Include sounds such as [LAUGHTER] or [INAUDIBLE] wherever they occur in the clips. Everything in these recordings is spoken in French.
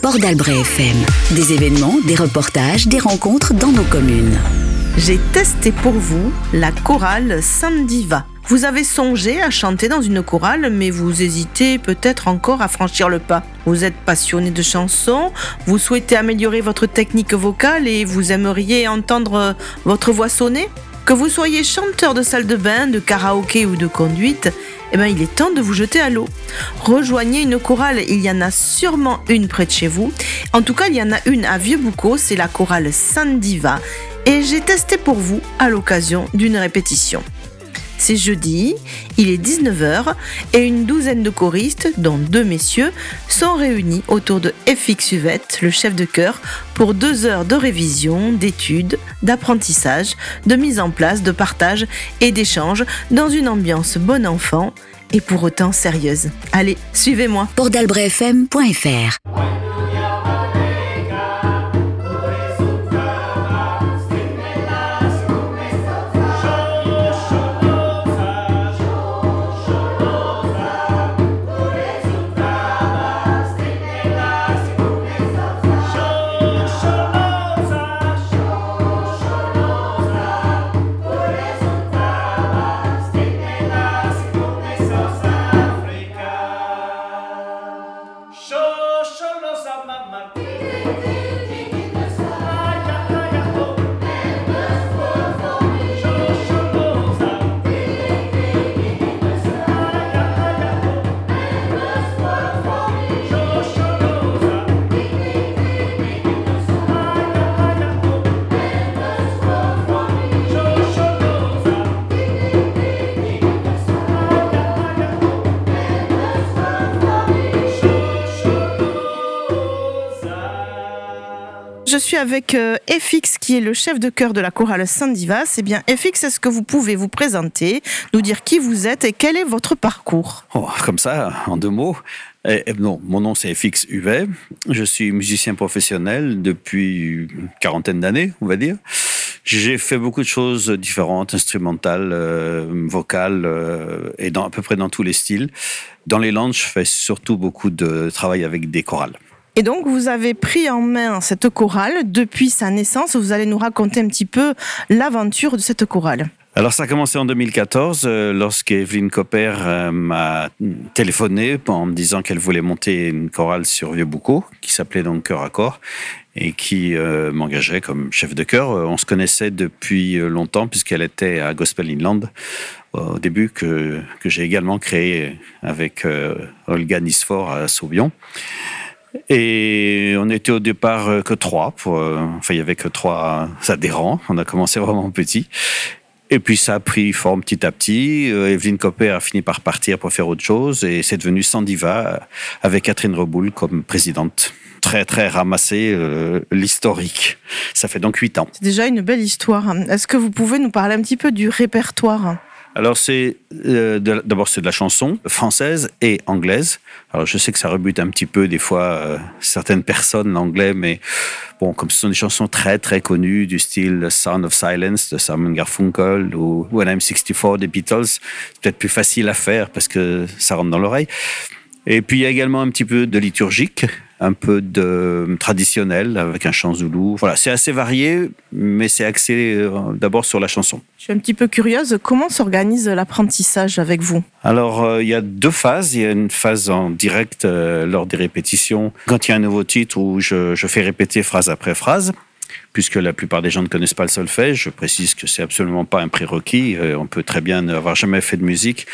Port d'Albret FM. Des événements, des reportages, des rencontres dans nos communes. J'ai testé pour vous la chorale Sandiva. Vous avez songé à chanter dans une chorale, mais vous hésitez peut-être encore à franchir le pas. Vous êtes passionné de chansons, vous souhaitez améliorer votre technique vocale et vous aimeriez entendre votre voix sonner Que vous soyez chanteur de salle de bain, de karaoké ou de conduite, eh ben, il est temps de vous jeter à l'eau. Rejoignez une chorale, il y en a sûrement une près de chez vous. En tout cas, il y en a une à Vieux-Boucau, c'est la chorale Sandiva. Et j'ai testé pour vous à l'occasion d'une répétition. C'est jeudi, il est 19h et une douzaine de choristes, dont deux messieurs, sont réunis autour de FX Uvette, le chef de chœur, pour deux heures de révision, d'études, d'apprentissage, de mise en place, de partage et d'échange dans une ambiance bon enfant et pour autant sérieuse. Allez, suivez-moi. Port-d'Albret-FM.fr Je suis avec euh, FX qui est le chef de chœur de la chorale Sandiva. C'est bien FX, est-ce que vous pouvez vous présenter, nous dire qui vous êtes et quel est votre parcours? Oh, comme ça, en deux mots. Eh, eh, non, mon nom c'est FX Huvet. Je suis musicien professionnel depuis une quarantaine d'années, on va dire. J'ai fait beaucoup de choses différentes, instrumentales, euh, vocales, euh, et à peu près dans tous les styles. Dans les landes, je fais surtout beaucoup de travail avec des chorales. Et donc, vous avez pris en main cette chorale depuis sa naissance. Vous allez nous raconter un petit peu l'aventure de cette chorale. Alors ça a commencé en 2014 euh, lorsque Evelyne Copper euh, m'a téléphoné en me disant qu'elle voulait monter une chorale sur Vieux-Boucau qui s'appelait donc Cœur à Corps et qui euh, m'engageait comme chef de chœur. Euh, On se connaissait depuis euh, longtemps puisqu'elle était à Gospel Inland au début que, que j'ai également créé avec Olga Nisfor à Saubion. Et on était au départ euh, que trois. Euh, enfin, il y avait que trois adhérents. On a commencé vraiment petit. Et puis ça a pris forme petit à petit. Euh, Evelyne Copper a fini par partir pour faire autre chose et c'est devenu Sandiva avec Catherine Reboul comme présidente. Très très ramassé l'historique. Ça fait donc huit ans. C'est déjà une belle histoire. Est-ce que vous pouvez nous parler un petit peu du répertoire? Alors c'est euh, d'abord c'est de la chanson française et anglaise. Alors je sais que ça rebute un petit peu des fois euh, certaines personnes l'anglais, mais bon comme ce sont des chansons très très connues du style Sound of Silence de Simon Garfunkel ou When I'm 64 des Beatles, c'est peut-être plus facile à faire parce que ça rentre dans l'oreille. Et puis il y a également un petit peu de liturgique, un peu de traditionnel avec un chant zoulou. Voilà, c'est assez varié, mais c'est axé euh, d'abord sur la chanson. Je suis un petit peu curieuse. Comment s'organise l'apprentissage avec vous? Alors, euh, il y a deux phases. Il y a une phase en direct euh, lors des répétitions, quand il y a un nouveau titre où je, je fais répéter phrase après phrase. Puisque la plupart des gens ne connaissent pas le solfège, je précise que c'est absolument pas un prérequis. Euh, on peut très bien n'avoir jamais fait de musique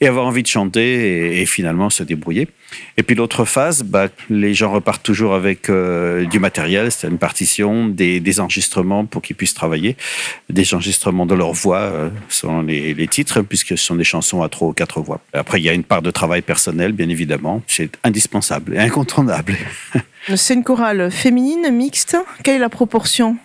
et avoir envie de chanter et, finalement se débrouiller. Et puis l'autre phase, bah, les gens repartent toujours avec euh, du matériel, c'est une partition, des, des enregistrements pour qu'ils puissent travailler, des enregistrements de leur voix euh, selon les, les titres, puisque ce sont des chansons à trois ou quatre voix. Après, il y a une part de travail personnel, bien évidemment, c'est indispensable et incontournable. [LAUGHS] C'est une chorale féminine, mixte. Quelle est la proportion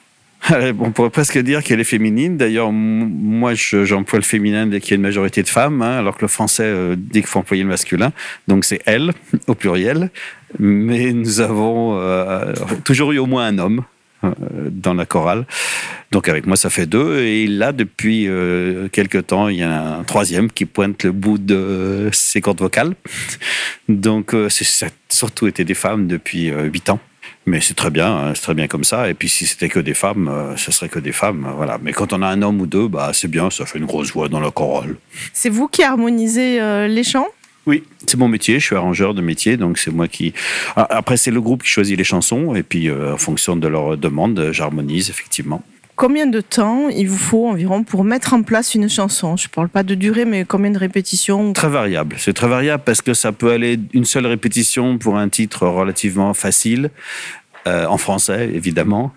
[LAUGHS] On pourrait presque dire qu'elle est féminine. D'ailleurs, moi, je- j'emploie le féminin dès qu'il y a une majorité de femmes, hein, alors que le français euh, dit qu'il faut employer le masculin. Donc, c'est elle, [LAUGHS] au pluriel. Mais nous avons euh, toujours eu au moins un homme. Euh, dans la chorale. Donc avec moi, ça fait deux. Et là, depuis euh, quelques temps, il y a un troisième qui pointe le bout de ses cordes vocales. Donc euh, ça a surtout été des femmes depuis euh, huit ans. Mais c'est très bien, hein, c'est très bien comme ça. Et puis si c'était que des femmes, euh, ce serait que des femmes, euh, voilà. Mais quand on a un homme ou deux, bah c'est bien, ça fait une grosse voix dans la chorale. C'est vous qui harmonisez euh, les chants? Oui, c'est mon métier. Je suis arrangeur de métier, donc c'est moi qui. Ah, Après, c'est le groupe qui choisit les chansons, et puis en fonction de leur demande, j'harmonise effectivement. Combien de temps il vous faut environ pour mettre en place une chanson? Je ne parle pas de durée, mais combien de répétitions? Très variable. C'est très variable parce que ça peut aller une seule répétition pour un titre relativement facile. euh, en français, évidemment,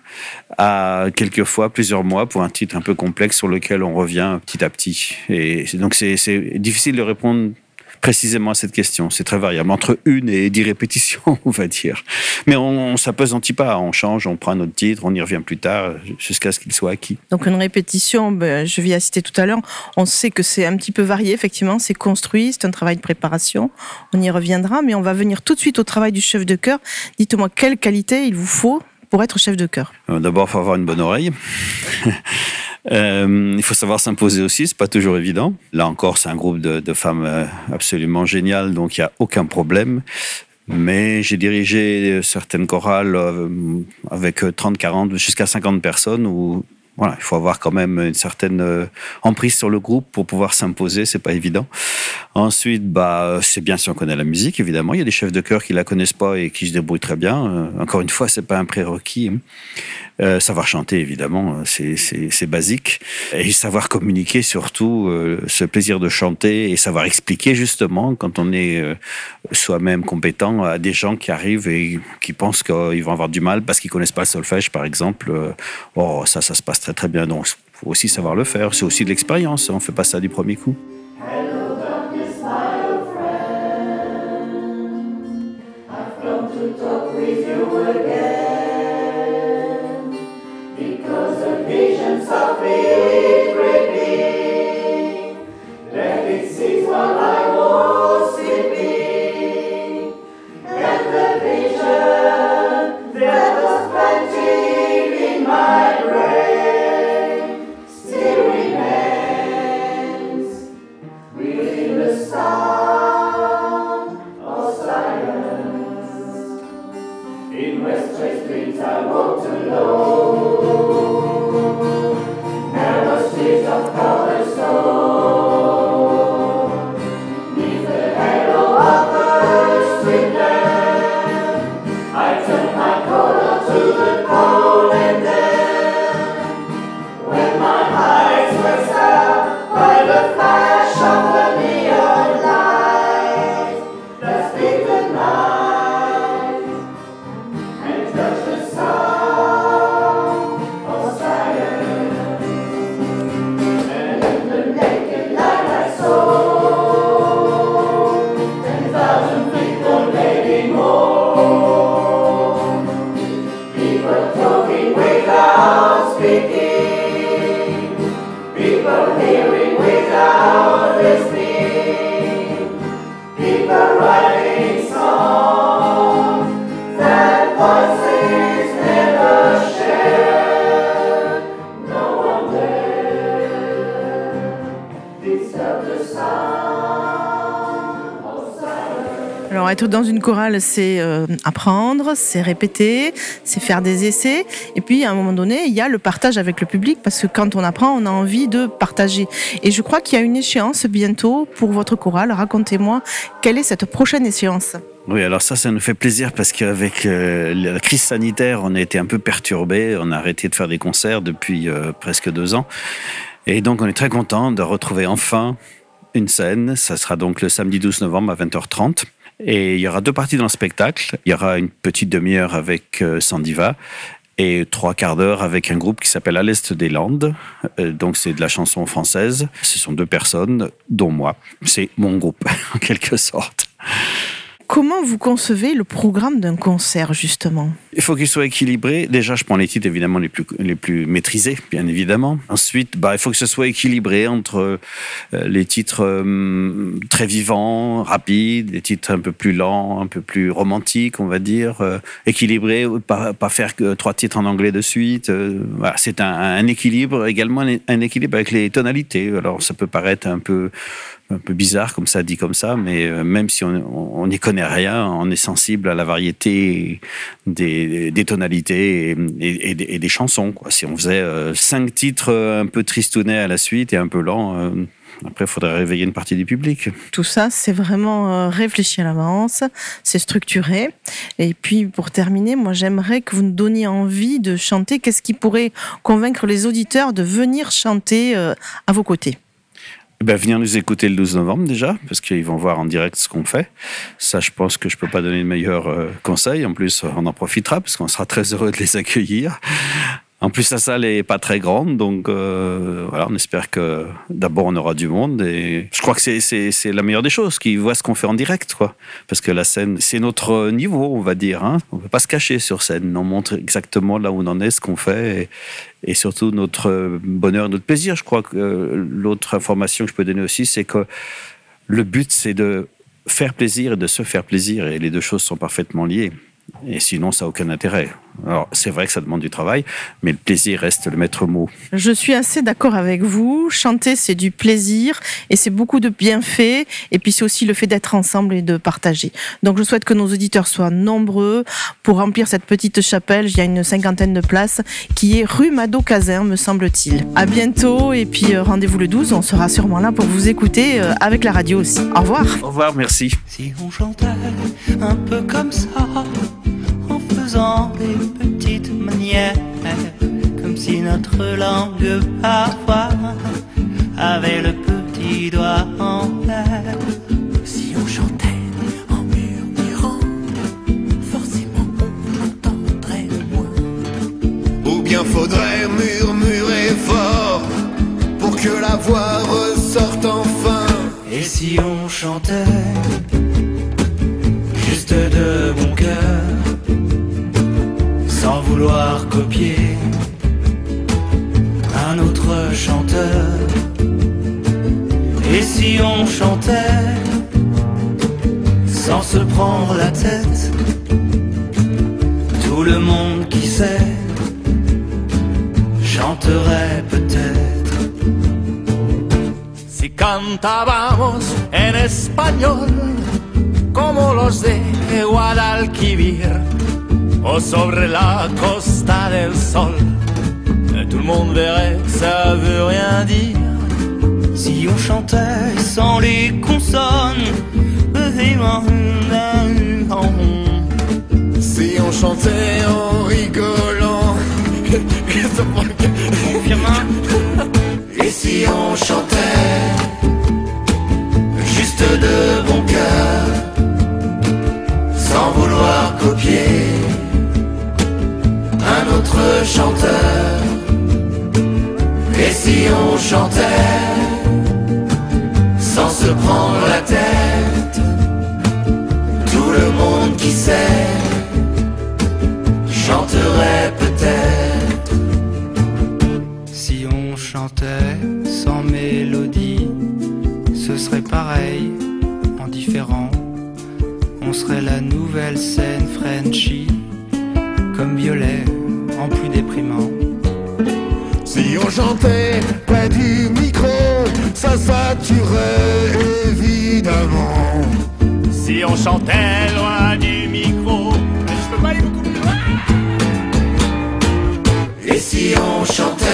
à quelquefois plusieurs mois pour un titre un peu complexe sur lequel on revient petit à petit. Et donc, c'est difficile de répondre précisément à cette question. C'est très variable, entre une et dix répétitions, [LAUGHS] on va dire. Mais on ne s'apesantit pas, on change, on prend notre titre, on y revient plus tard, jusqu'à ce qu'il soit acquis. Donc une répétition, ben, je viens à citer tout à l'heure, on sait que c'est un petit peu varié, effectivement, c'est construit, c'est un travail de préparation, on y reviendra, mais on va venir tout de suite au travail du chef de chœur. Dites-moi, quelle qualité il vous faut pour être chef de chœur Euh, D'abord, il faut avoir une bonne oreille. Euh, il faut savoir s'imposer aussi, c'est pas toujours évident. Là encore, c'est un groupe de, femmes euh, absolument génial, donc il n'y a aucun problème. Mais j'ai dirigé certaines chorales euh, avec 30, 40, jusqu'à 50 personnes où voilà, il faut avoir quand même une certaine euh, emprise sur le groupe pour pouvoir s'imposer, c'est pas évident. Ensuite, bah, c'est bien si on connaît la musique, évidemment. Il y a des chefs de chœur qui la connaissent pas et qui se débrouillent très bien. Euh, encore une fois, c'est pas un prérequis. hein. Euh, savoir chanter, évidemment, euh, c'est- basique. Et savoir communiquer, surtout, euh, ce plaisir de chanter et savoir expliquer, justement, quand on est euh, soi-même compétent, à des gens qui arrivent et qui pensent qu'ils vont avoir du mal parce qu'ils connaissent pas le solfège, par exemple. Euh, Oh, ça, ça se passe très très bien. Donc, faut aussi savoir le faire. C'est aussi de l'expérience. On fait pas ça du premier coup. Dans une chorale, c'est euh, apprendre, c'est répéter, c'est faire des essais. Et puis à un moment donné, il y a le partage avec le public parce que quand on apprend, on a envie de partager. Et je crois qu'il y a une échéance bientôt pour votre chorale. Racontez-moi quelle est cette prochaine échéance? Oui, alors ça, ça nous fait plaisir parce qu'avec euh, la crise sanitaire, on a été un peu perturbé. On a arrêté de faire des concerts depuis euh, presque deux ans. Et donc, on est très content de retrouver enfin une scène. Ça sera donc le samedi 12 novembre à 20h30. Et il y aura deux parties dans le spectacle. Il y aura une petite demi-heure avec euh, Sandiva et trois quarts d'heure avec un groupe qui s'appelle À l'Est des Landes. Euh, donc c'est de la chanson française. Ce sont deux personnes, dont moi. C'est mon groupe, [LAUGHS] en quelque sorte. Comment vous concevez le programme d'un concert, justement? Il faut qu'il soit équilibré. Déjà, je prends les titres évidemment les plus, les plus maîtrisés, bien évidemment. Ensuite, bah, il faut que ce soit équilibré entre euh, les titres euh, très vivants, rapides, les titres un peu plus lents, un peu plus romantiques, on va dire. Euh, équilibré, pas, faire trois titres en anglais de suite. Voilà, c'est un, équilibre, également un équilibre avec les tonalités. Alors, ça peut paraître un peu un peu bizarre comme ça dit comme ça, mais euh, même si on n'y connaît rien, on est sensible à la variété des, des tonalités et, des, chansons. Si on faisait euh, cinq titres euh, un peu tristounets à la suite et un peu lents, après, il faudrait réveiller une partie du public. Tout ça, c'est vraiment réfléchi à l'avance, c'est structuré. Et puis, pour terminer, moi, j'aimerais que vous nous donniez envie de chanter. Qu'est-ce qui pourrait convaincre les auditeurs de venir chanter à vos côtés? Ben, venir nous écouter le 12 novembre déjà, parce qu'ils vont voir en direct ce qu'on fait. Ça, je pense que je peux pas donner de meilleurs euh, conseils. En plus, on en profitera, parce qu'on sera très heureux de les accueillir. En plus, la salle est pas très grande, donc euh, voilà, on espère que d'abord on aura du monde et je crois que c'est la meilleure des choses, qu'ils voient ce qu'on fait en direct, quoi. Parce que la scène, c'est notre niveau, on va dire. Hein. On ne peut pas se cacher sur scène. On montre exactement là où on en est, ce qu'on fait et, surtout notre bonheur, notre plaisir. Je crois que euh, l'autre information que je peux donner aussi, c'est que le but, c'est de faire plaisir et de se faire plaisir et les deux choses sont parfaitement liées. Et sinon, ça n'a aucun intérêt. Alors, c'est vrai que ça demande du travail, mais le plaisir reste le maître mot. Je suis assez d'accord avec vous. Chanter, c'est du plaisir et c'est beaucoup de bienfaits. Et puis, c'est aussi le fait d'être ensemble et de partager. Donc, je souhaite que nos auditeurs soient nombreux pour remplir cette petite chapelle. Il y a une cinquantaine de places qui est rue Mado-Cazin, me semble-t-il. À bientôt et puis euh, rendez-vous le 12. On sera sûrement là pour vous écouter euh, avec la radio aussi. Au revoir. Au revoir, merci. Si on chantait un peu comme ça faisant des petites manières, comme si notre langue parfois avait le petit doigt en l'air. Si on chantait en murmurant, forcément on entendrait moins. Ou bien faudrait murmurer fort pour que la voix ressorte enfin. Et si on chantait juste de bon cœur? Sans vouloir copier un autre chanteur. Et si on chantait sans se prendre la tête, tout le monde qui sait chanterait peut-être. Si cantábamos en español, como los de Guadalquivir oh sobre la costa del sol. Tout le monde verrait que ça veut rien dire. Si on chantait sans les consonnes, si on chantait en rigolant, [LAUGHS] et si on chantait juste de bon cœur, sans vouloir copier chanteur. Et si on chantait sans se prendre la tête, tout le monde qui sait chanterait peut-être. Si on chantait sans mélodie, ce serait pareil, en différent. On serait la nouvelle scène Frenchy, comme Violet déprimant. Si on chantait près du micro, ça saturerait évidemment. Si on chantait loin du micro, je peux pas aller beaucoup plus loin. Et si on chantait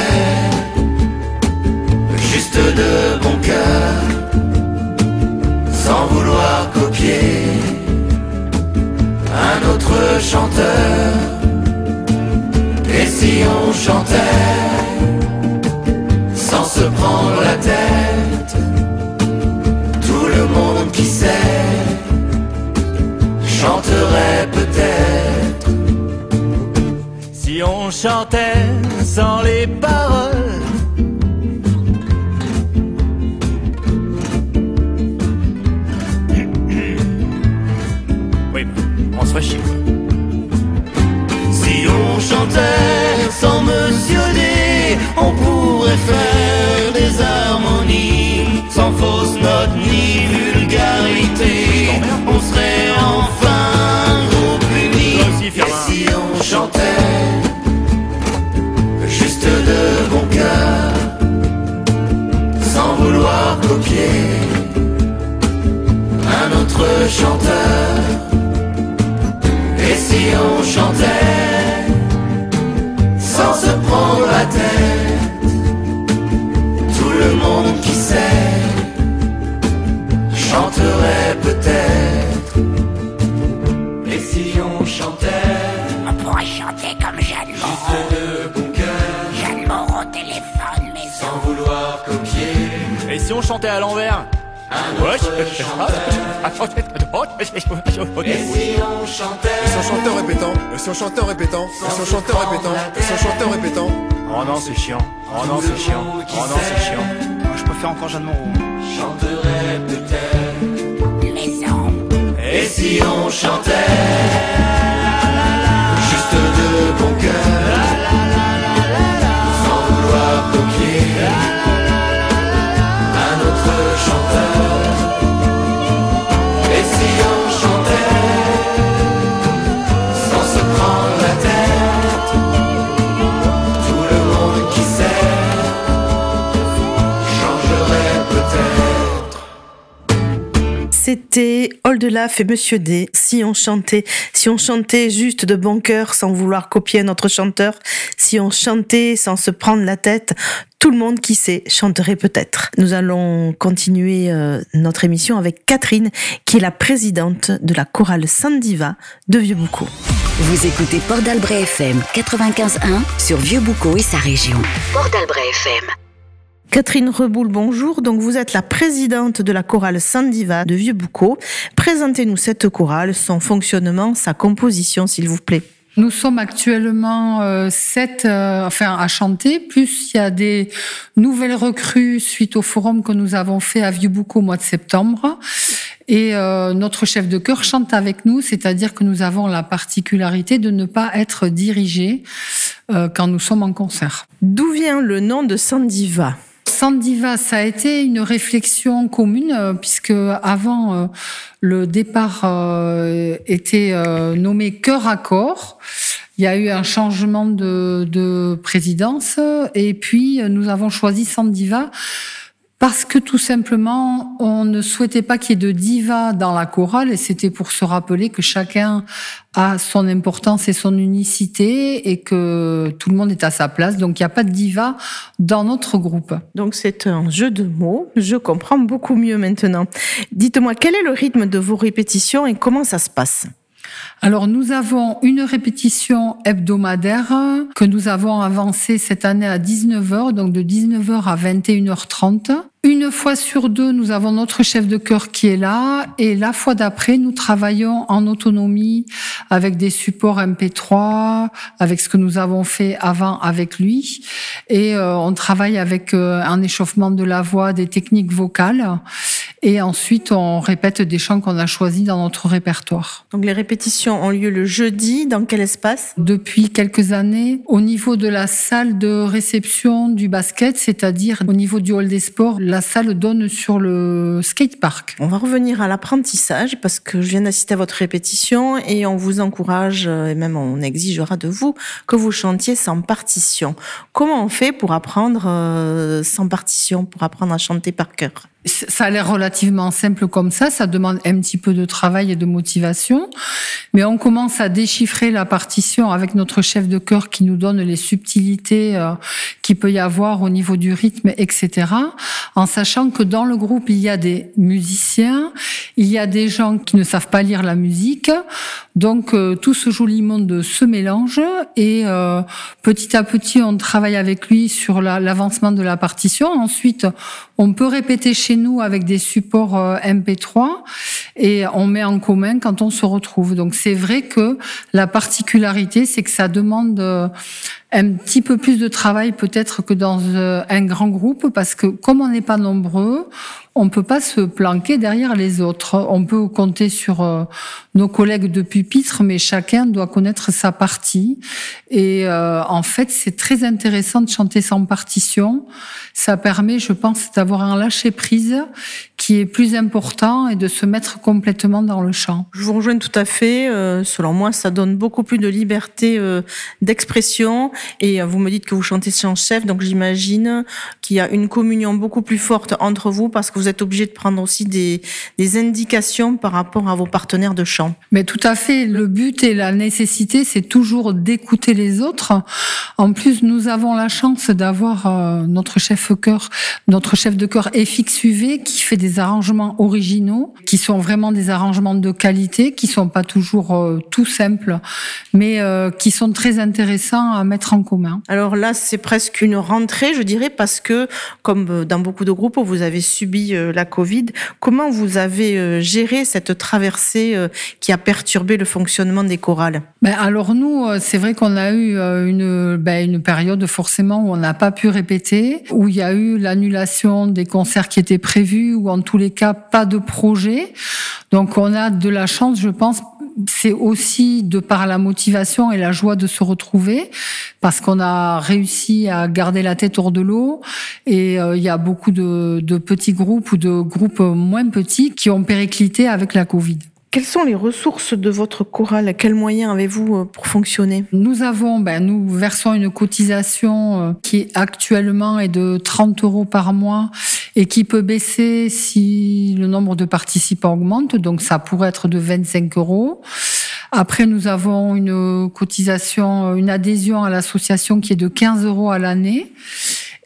juste de bon cœur, sans vouloir copier un autre chanteur? Si on chantait sans se prendre la tête, tout le monde qui sait chanterait peut-être. Si on chantait sans les paroles. Chanteur. Et si on chantait sans se prendre la tête, tout le monde qui sait chanterait peut-être. Et si on chantait? On pourrait chanter comme Jeanne Moreau. juste de bon cœur, Jeanne Moreau téléphone, mais sans vouloir copier Et si on chantait à l'envers? Et si on chantait? Et si on chantait en répétant? Et si on chantait en répétant? Et si on chantait en répétant? Et si on chantait en répétant? Oh non, c'est chiant. Oh non, c'est chiant. Oh non, c'est chiant. Moi, je préfère encore Jeanne Moreau. chanterait peut-être. les hommes. Et si on chantait? C'était Oldelaf et Monsieur D. Si on chantait, si on chantait juste de bon cœur sans vouloir copier notre chanteur, si on chantait sans se prendre la tête, tout le monde qui sait chanterait peut-être. Nous allons continuer euh, notre émission avec Catherine, qui est la présidente de la chorale Sandiva de Vieux-Boucau. Vous écoutez Port d'Albret FM 95.1 sur Vieux-Boucau et sa région. Port d'Albret FM. Catherine Reboul, bonjour. Donc vous êtes la présidente de la chorale Sandiva de Vieux-Boucau. Présentez-nous cette chorale, son fonctionnement, sa composition, s'il vous plaît. Nous sommes actuellement euh, sept euh, enfin, à chanter, plus il y a des nouvelles recrues suite au forum que nous avons fait à Vieux-Boucau au mois de septembre. Et euh, notre chef de chœur chante avec nous, c'est-à-dire que nous avons la particularité de ne pas être dirigés euh, quand nous sommes en concert. D'où vient le nom de Sandiva? Sandiva, ça a été une réflexion commune euh, puisque avant euh, le départ euh, était nommé cœur à corps. Il y a eu un changement de, de présidence et puis nous avons choisi Sandiva parce que tout simplement, on ne souhaitait pas qu'il y ait de diva dans la chorale et c'était pour se rappeler que chacun a son importance et son unicité et que tout le monde est à sa place. Donc il n'y a pas de diva dans notre groupe. Donc c'est un jeu de mots. Je comprends beaucoup mieux maintenant. Dites-moi, quel est le rythme de vos répétitions et comment ça se passe? Alors nous avons une répétition hebdomadaire que nous avons avancée cette année à 19h, donc de 19h à 21h30. Une fois sur deux, nous avons notre chef de chœur qui est là et la fois d'après, nous travaillons en autonomie avec des supports MP3, avec ce que nous avons fait avant avec lui et euh, on travaille avec euh, un échauffement de la voix, des techniques vocales et ensuite on répète des chants qu'on a choisis dans notre répertoire. Donc les répétitions ont lieu le jeudi. Dans quel espace? Depuis quelques années, au niveau de la salle de réception du basket, c'est-à-dire au niveau du hall des sports, la salle donne sur le skatepark. On va revenir à l'apprentissage parce que je viens d'assister à votre répétition et on vous encourage euh, et même on exigera de vous que vous chantiez sans partition. Comment on fait pour apprendre euh, sans partition, pour apprendre à chanter par cœur? Ça a l'air relativement simple comme ça, ça demande un petit peu de travail et de motivation, mais on commence à déchiffrer la partition avec notre chef de chœur qui nous donne les subtilités euh, qu'il peut y avoir au niveau du rythme, etc. En sachant que dans le groupe, il y a des musiciens, il y a des gens qui ne savent pas lire la musique, donc euh, tout ce joli monde se mélange et euh, petit à petit, on travaille avec lui sur la- l'avancement de la partition. Ensuite, on peut répéter chez nous avec des supports euh, MP3 et on met en commun quand on se retrouve. Donc c'est vrai que la particularité, c'est que ça demande euh, un petit peu plus de travail peut-être que dans euh, un grand groupe parce que comme on n'est pas nombreux, on peut pas se planquer derrière les autres. On peut compter sur euh, nos collègues de pupitre, mais chacun doit connaître sa partie. Et euh, en fait, c'est très intéressant de chanter sans partition. Ça permet, je pense, d'avoir un lâcher prise qui est plus important et de se mettre complètement dans le chant. Je vous rejoins tout à fait. Euh, selon moi, ça donne beaucoup plus de liberté euh, d'expression. Et euh, vous me dites que vous chantez sans chef, donc j'imagine qu'il y a une communion beaucoup plus forte entre vous parce que vous êtes obligé de prendre aussi des, indications par rapport à vos partenaires de chant. Mais tout à fait. Le but et la nécessité, c'est toujours d'écouter les autres. En plus, nous avons la chance d'avoir notre chef chœur, notre chef de chœur FX UV qui fait des arrangements originaux, qui sont vraiment des arrangements de qualité, qui sont pas toujours euh, tout simples, mais euh, qui sont très intéressants à mettre en commun. Alors là, c'est presque une rentrée, je dirais, parce que comme euh, dans beaucoup de groupes, vous avez subi la Covid. Comment vous avez géré cette traversée qui a perturbé le fonctionnement des chorales? Ben alors nous, c'est vrai qu'on a eu une, ben une période forcément où on n'a pas pu répéter, où il y a eu l'annulation des concerts qui étaient prévus, ou en tous les cas pas de projet. Donc on a de la chance, je pense. C'est aussi de par la motivation et la joie de se retrouver, parce qu'on a réussi à garder la tête hors de l'eau. Et euh, il y a beaucoup de, de petits groupes ou de groupes moins petits qui ont périclité avec la Covid. Quelles sont les ressources de votre chorale Quels moyens avez-vous euh, pour fonctionner? Nous avons, ben, nous versons une cotisation euh, qui actuellement est de 30 euros par mois et qui peut baisser si le nombre de participants augmente. Donc ça pourrait être de 25 euros. Après, nous avons une cotisation, une adhésion à l'association qui est de 15 euros à l'année.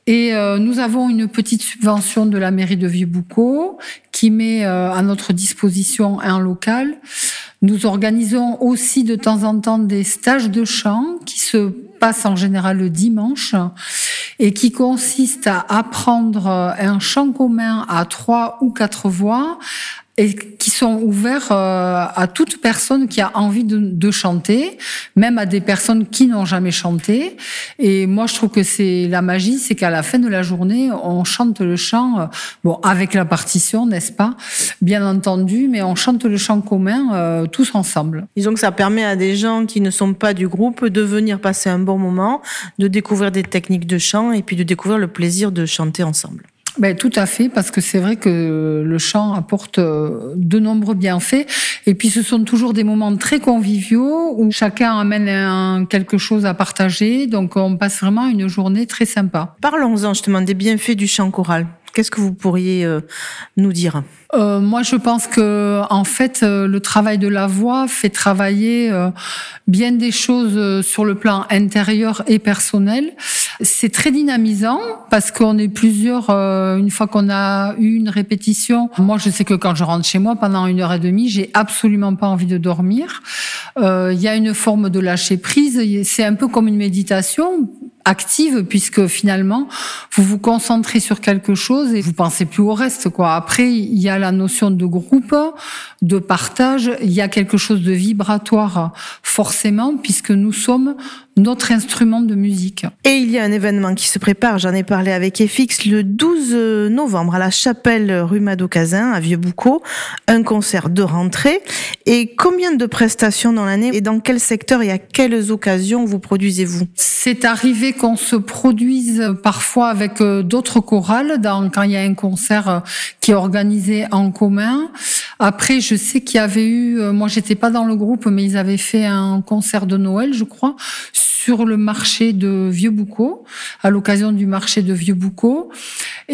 Et euh, nous avons une petite subvention de la mairie de Vieux-Boucau qui met euh, à notre disposition un local. Nous organisons aussi de temps en temps des stages de chant qui se passent en général le dimanche et qui consistent à apprendre un chant commun à trois ou quatre voix et qui sont ouverts euh, à toute personne qui a envie de, de, chanter, même à des personnes qui n'ont jamais chanté. Et moi, je trouve que c'est la magie, c'est qu'à la fin de la journée, on chante le chant, euh, bon, avec la partition, n'est-ce pas? Bien entendu, mais on chante le chant commun euh, tous ensemble. Disons que ça permet à des gens qui ne sont pas du groupe de venir passer un bon moment, de découvrir des techniques de chant et puis de découvrir le plaisir de chanter ensemble. Ben, tout à fait, parce que c'est vrai que le chant apporte euh, de nombreux bienfaits. Et puis ce sont toujours des moments très conviviaux où chacun amène un, quelque chose à partager. Donc on passe vraiment une journée très sympa. Parlons-en justement des bienfaits du chant choral. Qu'est-ce que vous pourriez euh, nous dire? Euh, Moi, je pense que en fait, euh, le travail de la voix fait travailler euh, bien des choses euh, sur le plan intérieur et personnel. C'est très dynamisant parce qu'on est plusieurs. une fois qu'on a eu une répétition, moi, je sais que quand je rentre chez moi pendant une heure et demie, j'ai absolument pas envie de dormir. Il y a une forme de lâcher prise. C'est un peu comme une méditation active puisque finalement vous vous concentrez sur quelque chose et vous pensez plus au reste quoi. Après il y a la notion de groupe, de partage, il y a quelque chose de vibratoire forcément puisque nous sommes notre instrument de musique. Et il y a un événement qui se prépare, j'en ai parlé avec FX le 12 novembre à la chapelle rue Madocazin à Vieux-Boucau, un concert de rentrée. Et combien de prestations dans l'année et dans quel secteur et à quelles occasions vous produisez-vous? C'est arrivé qu'on se produise parfois avec euh, d'autres chorales dans, quand il y a un concert euh, qui est organisé en commun. Après, je sais qu'il y avait eu, euh, moi j'étais pas dans le groupe, mais ils avaient fait un concert de Noël, je crois, sur le marché de Vieux-Boucau, à l'occasion du marché de Vieux-Boucau.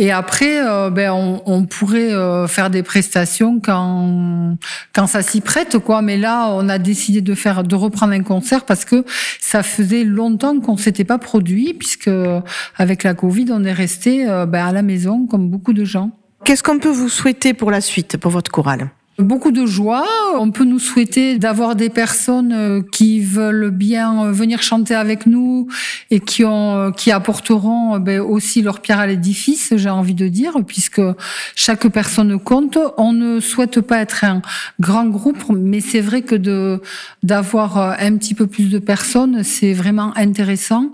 Et après, euh, ben, on, on, pourrait euh, faire des prestations quand quand ça s'y prête, quoi. Mais là, on a décidé de faire, de reprendre un concert parce que ça faisait longtemps qu'on s'était pas produit, puisque avec la Covid, on est resté euh, ben, à la maison comme beaucoup de gens. Qu'est-ce qu'on peut vous souhaiter pour la suite, pour votre chorale? Beaucoup de joie. On peut nous souhaiter d'avoir des personnes euh, qui veulent bien euh, venir chanter avec nous et qui ont, euh, qui apporteront ben, aussi leur pierre à l'édifice, j'ai envie de dire, puisque chaque personne compte. On ne souhaite pas être un grand groupe, mais c'est vrai que de d'avoir un petit peu plus de personnes, c'est vraiment intéressant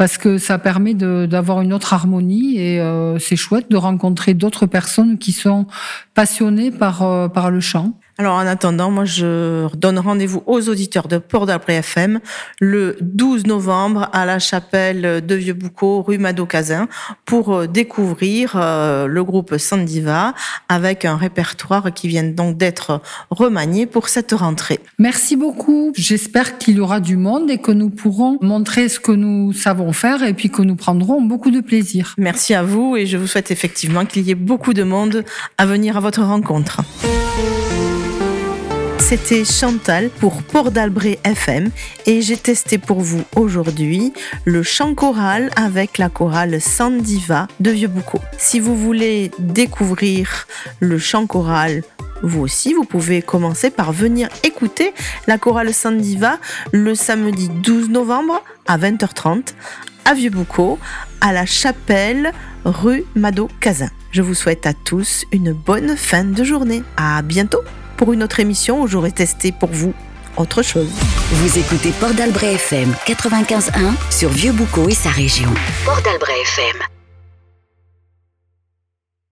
parce que ça permet d'avoir une autre harmonie et euh, c'est chouette de rencontrer d'autres personnes qui sont passionnées par, euh, par le chant. Alors en attendant, moi je donne rendez-vous aux auditeurs de Port d'Albret FM le 12 novembre à la chapelle de Vieux-Boucau, rue Mado-Cazin, pour euh, découvrir euh, le groupe Sandiva avec un répertoire qui vient donc d'être remanié pour cette rentrée. Merci beaucoup. J'espère qu'il y aura du monde et que nous pourrons montrer ce que nous savons faire et puis que nous prendrons beaucoup de plaisir. Merci à vous et je vous souhaite effectivement qu'il y ait beaucoup de monde à venir à votre rencontre c'était Chantal pour Port d'Albret FM et j'ai testé pour vous aujourd'hui le chant choral avec la chorale Sandiva de Vieux-Boucau. Si vous voulez découvrir le chant choral vous aussi, vous pouvez commencer par venir écouter la chorale Sandiva le samedi 12 novembre à 20h30 à Vieux-Boucau, à la chapelle rue Mado-Cazin. Je vous souhaite à tous une bonne fin de journée. À bientôt! Pour une autre émission où j'aurai testé pour vous autre chose. Vous écoutez Port d'Albret FM 95.1 sur Vieux-Boucau et sa région. Port d'Albret FM.